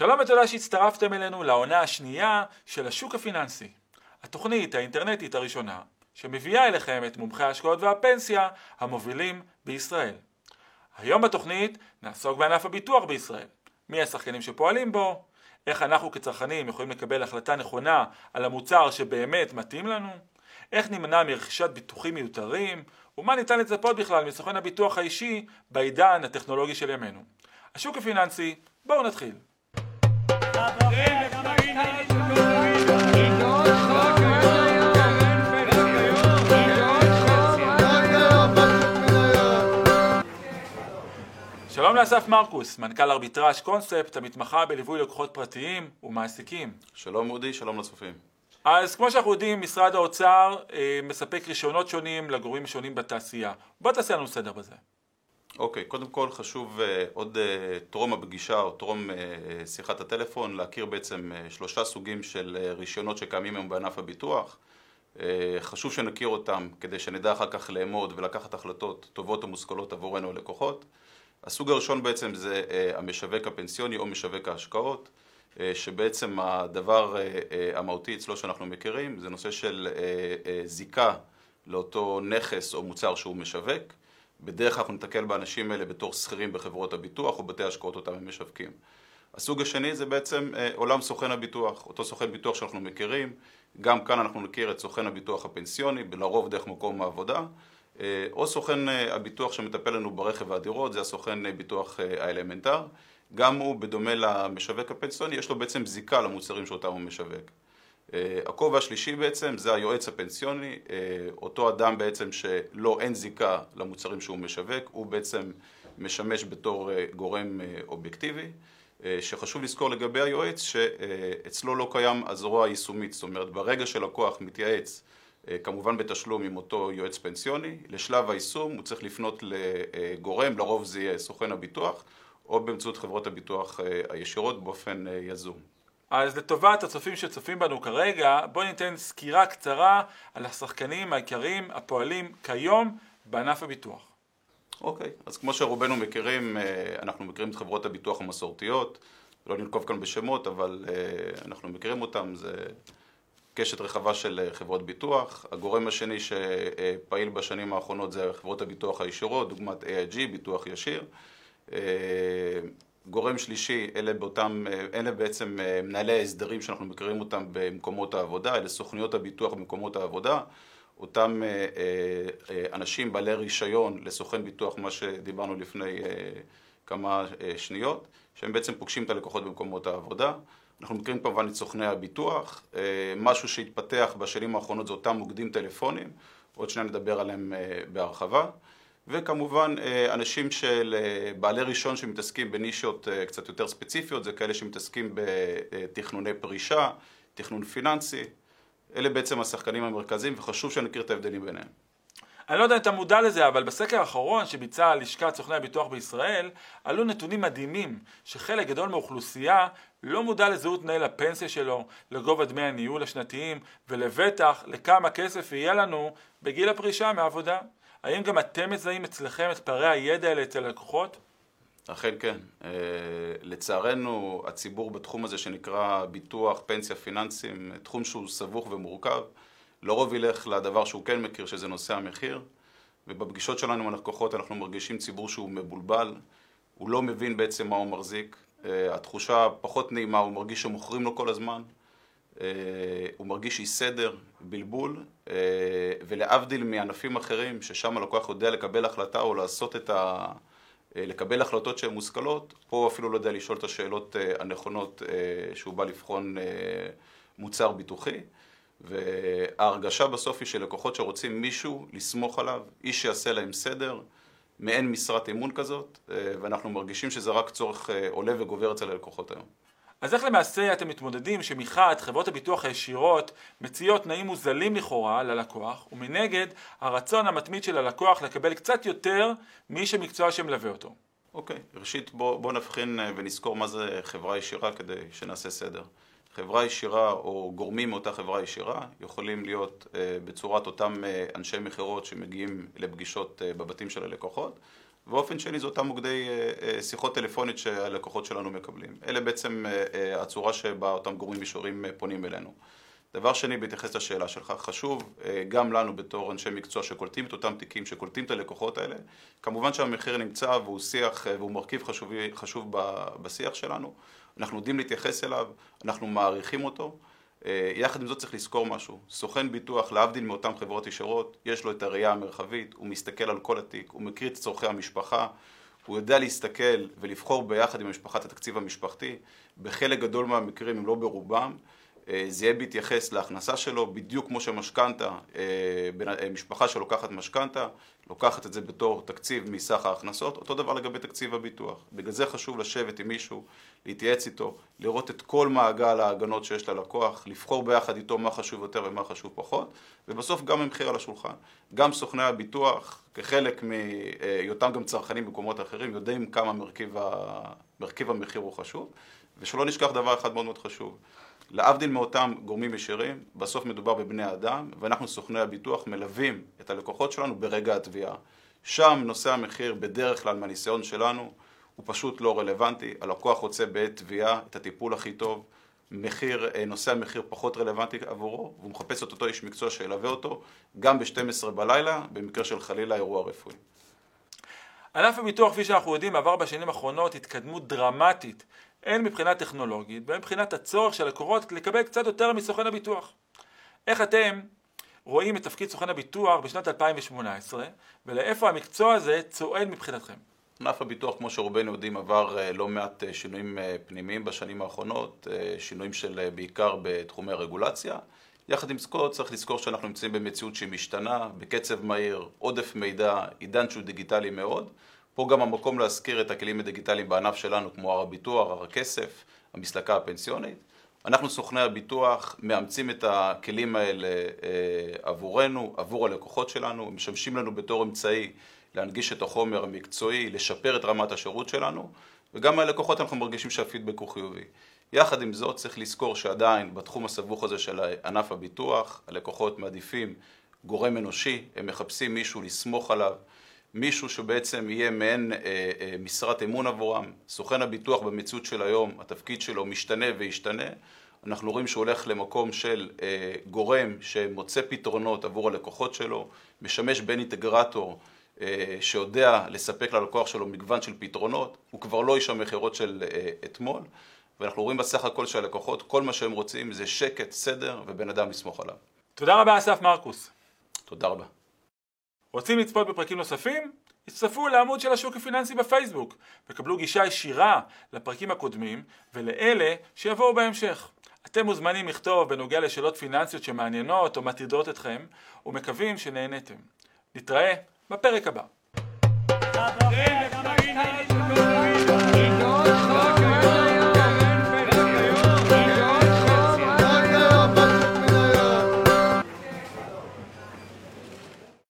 שלום ותודה שהצטרפתם אלינו לעונה השנייה של השוק הפיננסי. התוכנית האינטרנטית הראשונה שמביאה אליכם את מומחי ההשקעות והפנסיה המובילים בישראל. היום בתוכנית נעסוק בענף הביטוח בישראל. מי השחקנים שפועלים בו, איך אנחנו כצרכנים יכולים לקבל החלטה נכונה על המוצר שבאמת מתאים לנו, איך נימנע מרכישת ביטוחים מיותרים, ומה ניתן לצפות בכלל מסוכן הביטוח האישי בעידן הטכנולוגי של ימינו. השוק הפיננסי, בואו נתחיל. שלום לאסף מרקוס, מנכ"ל ארביטראז' קונספט, המתמחה בליווי לקוחות פרטיים ומעסיקים. שלום אודי, שלום לצופים. אז כמו שאנחנו יודעים, משרד האוצר אה, מספק רישיונות שונים לגורמים שונים בתעשייה. בוא תעשה לנו סדר בזה. אוקיי, קודם כל חשוב אה, עוד אה, טרום הפגישה או טרום אה, שיחת הטלפון להכיר בעצם אה, שלושה סוגים של אה, רישיונות שקיימים היום בענף הביטוח. אה, חשוב שנכיר אותם כדי שנדע אחר כך לאמוד ולקחת החלטות טובות ומושכלות עבורנו הלקוחות. הסוג הראשון בעצם זה אה, המשווק הפנסיוני או משווק ההשקעות, אה, שבעצם הדבר אה, אה, המהותי אצלו שאנחנו מכירים זה נושא של אה, אה, זיקה לאותו נכס או מוצר שהוא משווק. בדרך כלל אנחנו נתקל באנשים האלה בתור שכירים בחברות הביטוח או בתי השקעות אותם הם משווקים. הסוג השני זה בעצם אה, עולם סוכן הביטוח, אותו סוכן ביטוח שאנחנו מכירים, גם כאן אנחנו נכיר את סוכן הביטוח הפנסיוני, לרוב דרך מקום העבודה, אה, או סוכן אה, הביטוח שמטפל לנו ברכב והדירות, זה הסוכן ביטוח האלמנטר, גם הוא בדומה למשווק הפנסיוני, יש לו בעצם זיקה למוצרים שאותם הוא משווק. אה, הכובע השלישי בעצם זה היועץ הפנסיוני, אה, אותו אדם בעצם שלא אין זיקה למוצרים שהוא משווק, הוא בעצם משמש בתור אה, גורם אובייקטיבי, שחשוב לזכור לגבי היועץ שאצלו לא קיים הזרוע היישומית, זאת אומרת ברגע שלקוח מתייעץ כמובן בתשלום עם אותו יועץ פנסיוני, לשלב היישום הוא צריך לפנות לגורם, לרוב זה יהיה סוכן הביטוח או באמצעות חברות הביטוח הישירות באופן יזום. אז לטובת הצופים שצופים בנו כרגע, בואו ניתן סקירה קצרה על השחקנים העיקריים הפועלים כיום בענף הביטוח. אוקיי, אז כמו שרובנו מכירים, אה, אנחנו מכירים את חברות הביטוח המסורתיות, לא ננקוב כאן בשמות, אבל אה, אנחנו מכירים אותן, זה קשת רחבה של אה, חברות ביטוח. הגורם השני שפעיל בשנים האחרונות זה חברות הביטוח הישירות, דוגמת AIG, ביטוח ישיר. אה, גורם שלישי, אלה, באותם, אה, אלה בעצם מנהלי ההסדרים שאנחנו מכירים אותם במקומות העבודה, אלה סוכניות הביטוח במקומות העבודה. אותם אנשים בעלי רישיון לסוכן ביטוח, מה שדיברנו לפני כמה שניות, שהם בעצם פוגשים את הלקוחות במקומות העבודה. אנחנו מכירים כמובן את סוכני הביטוח, משהו שהתפתח בשנים האחרונות זה אותם מוקדים טלפונים, עוד שניה נדבר עליהם בהרחבה. וכמובן אנשים של בעלי ראשון שמתעסקים בנישות קצת יותר ספציפיות, זה כאלה שמתעסקים בתכנוני פרישה, תכנון פיננסי, אלה בעצם השחקנים המרכזיים וחשוב שנכיר את ההבדלים ביניהם. אני לא יודע אם אתה מודע לזה, אבל בסקר האחרון שביצעה לשכת סוכני הביטוח בישראל, עלו נתונים מדהימים שחלק גדול מהאוכלוסייה לא מודע לזהות מנהל הפנסיה שלו, לגובה דמי הניהול השנתיים, ולבטח לכמה כסף יהיה לנו בגיל הפרישה מעבודה. האם גם אתם מזהים אצלכם את פערי הידע האלה אצל הלקוחות? אכן כן. לצערנו, הציבור בתחום הזה שנקרא ביטוח, פנסיה, פיננסים, תחום שהוא סבוך ומורכב, לרוב ילך לדבר שהוא כן מכיר, שזה נושא המחיר, ובפגישות שלנו עם הלקוחות אנחנו מרגישים ציבור שהוא מבולבל, הוא לא מבין בעצם מה הוא מחזיק, התחושה פחות נעימה, הוא מרגיש שמוכרים לו כל הזמן, הוא מרגיש אי סדר, בלבול, ולהבדיל מענפים אחרים, ששם הלקוח יודע לקבל החלטה או לעשות את ה... לקבל החלטות שהן מושכלות, פה הוא אפילו לא יודע לשאול את השאלות הנכונות שהוא בא לבחון מוצר ביטוחי. וההרגשה בסוף היא שלקוחות שרוצים מישהו לסמוך עליו, איש שיעשה להם סדר, מעין משרת אמון כזאת, ואנחנו מרגישים שזה רק צורך עולה וגובר אצל הלקוחות היום. אז איך למעשה אתם מתמודדים שמחד חברות הביטוח הישירות מציעות תנאים מוזלים לכאורה ללקוח, ומנגד הרצון המתמיד של הלקוח לקבל קצת יותר מי שמקצוע שמלווה אותו? אוקיי, ראשית בוא, בוא נבחין ונזכור מה זה חברה ישירה כדי שנעשה סדר. חברה ישירה או גורמים מאותה חברה ישירה יכולים להיות בצורת אותם אנשי מכירות שמגיעים לפגישות בבתים של הלקוחות ואופן שני זה אותם מוקדי שיחות טלפונית שהלקוחות שלנו מקבלים. אלה בעצם הצורה שבה אותם גורמים מישורים פונים אלינו. דבר שני, בהתייחס לשאלה שלך, חשוב גם לנו בתור אנשי מקצוע שקולטים את אותם תיקים, שקולטים את הלקוחות האלה, כמובן שהמחיר נמצא והוא שיח והוא מרכיב חשוב, חשוב בשיח שלנו, אנחנו יודעים להתייחס אליו, אנחנו מעריכים אותו, יחד עם זאת צריך לזכור משהו, סוכן ביטוח להבדיל מאותן חברות ישרות, יש לו את הראייה המרחבית, הוא מסתכל על כל התיק, הוא מכיר את צורכי המשפחה, הוא יודע להסתכל ולבחור ביחד עם המשפחה את התקציב המשפחתי, בחלק גדול מהמקרים, אם לא ברובם, אה, זה יהיה בהתייחס להכנסה שלו, בדיוק כמו שמשכנתה, אה, אה, משפחה שלוקחת משכנתה, לוקחת את זה בתור תקציב מסך ההכנסות, אותו דבר לגבי תקציב הביטוח. בגלל זה חשוב לשבת עם מישהו, להתייעץ איתו, לראות את כל מעגל ההגנות שיש ללקוח, לבחור ביחד איתו מה חשוב יותר ומה חשוב פחות, ובסוף גם המחיר על השולחן. גם סוכני הביטוח, כחלק מהיותם גם צרכנים במקומות אחרים, יודעים כמה מרכיב, ה... מרכיב המחיר הוא חשוב, ושלא נשכח דבר אחד מאוד מאוד חשוב. להבדיל מאותם גורמים ישירים, בסוף מדובר בבני אדם, ואנחנו סוכני הביטוח מלווים את הלקוחות שלנו ברגע התביעה. שם נושא המחיר בדרך כלל מהניסיון שלנו הוא פשוט לא רלוונטי, הלקוח רוצה בעת תביעה את הטיפול הכי טוב, מחיר, אה, נושא המחיר פחות רלוונטי עבורו, והוא מחפש את אותו איש מקצוע שילווה אותו גם ב-12 בלילה, במקרה של חלילה אירוע רפואי. ענף הביטוח, כפי שאנחנו יודעים, עבר בשנים האחרונות התקדמות דרמטית הן מבחינה טכנולוגית והן מבחינת הצורך של לקוחות לקבל קצת יותר מסוכן הביטוח. איך אתם רואים את תפקיד סוכן הביטוח בשנת 2018 ולאיפה המקצוע הזה צועד מבחינתכם? ענף הביטוח, כמו שרובנו יודעים, עבר אה, לא מעט אה, שינויים אה, פנימיים בשנים האחרונות, שינויים של בעיקר בתחומי הרגולציה. יחד עם זאת צריך לזכור שאנחנו נמצאים במציאות שהיא משתנה, בקצב מהיר, עודף מידע, עידן שהוא דיגיטלי מאוד. פה גם המקום להזכיר את הכלים הדיגיטליים בענף שלנו, כמו הר הביטוח, הר הכסף, המסלקה הפנסיונית. אנחנו סוכני הביטוח מאמצים את הכלים האלה אה, עבורנו, עבור הלקוחות שלנו, משמשים לנו בתור אמצעי להנגיש את החומר המקצועי, לשפר את רמת השירות שלנו, וגם מהלקוחות אנחנו מרגישים שהפידבק הוא חיובי. יחד עם זאת צריך לזכור שעדיין בתחום הסבוך הזה של ענף הביטוח, הלקוחות מעדיפים גורם אנושי, הם מחפשים מישהו לסמוך עליו, מישהו שבעצם יהיה מעין אה, אה, משרת אמון עבורם. סוכן הביטוח במציאות של היום, התפקיד שלו משתנה וישתנה. אנחנו רואים שהוא הולך למקום של אה, גורם שמוצא פתרונות עבור הלקוחות שלו, משמש בין אינטגרטור אה, שיודע לספק ללקוח שלו מגוון של פתרונות, הוא כבר לא איש המכירות של אה, אתמול, ואנחנו רואים בסך הכל שהלקוחות, כל מה שהם רוצים זה שקט, סדר ובן אדם לסמוך עליו. תודה רבה אסף מרקוס. תודה רבה. רוצים לצפות בפרקים נוספים? הצטרפו לעמוד של השוק הפיננסי בפייסבוק וקבלו גישה ישירה לפרקים הקודמים ולאלה שיבואו בהמשך. אתם מוזמנים לכתוב בנוגע לשאלות פיננסיות שמעניינות או מטרידות אתכם ומקווים שנהניתם. נתראה בפרק הבא.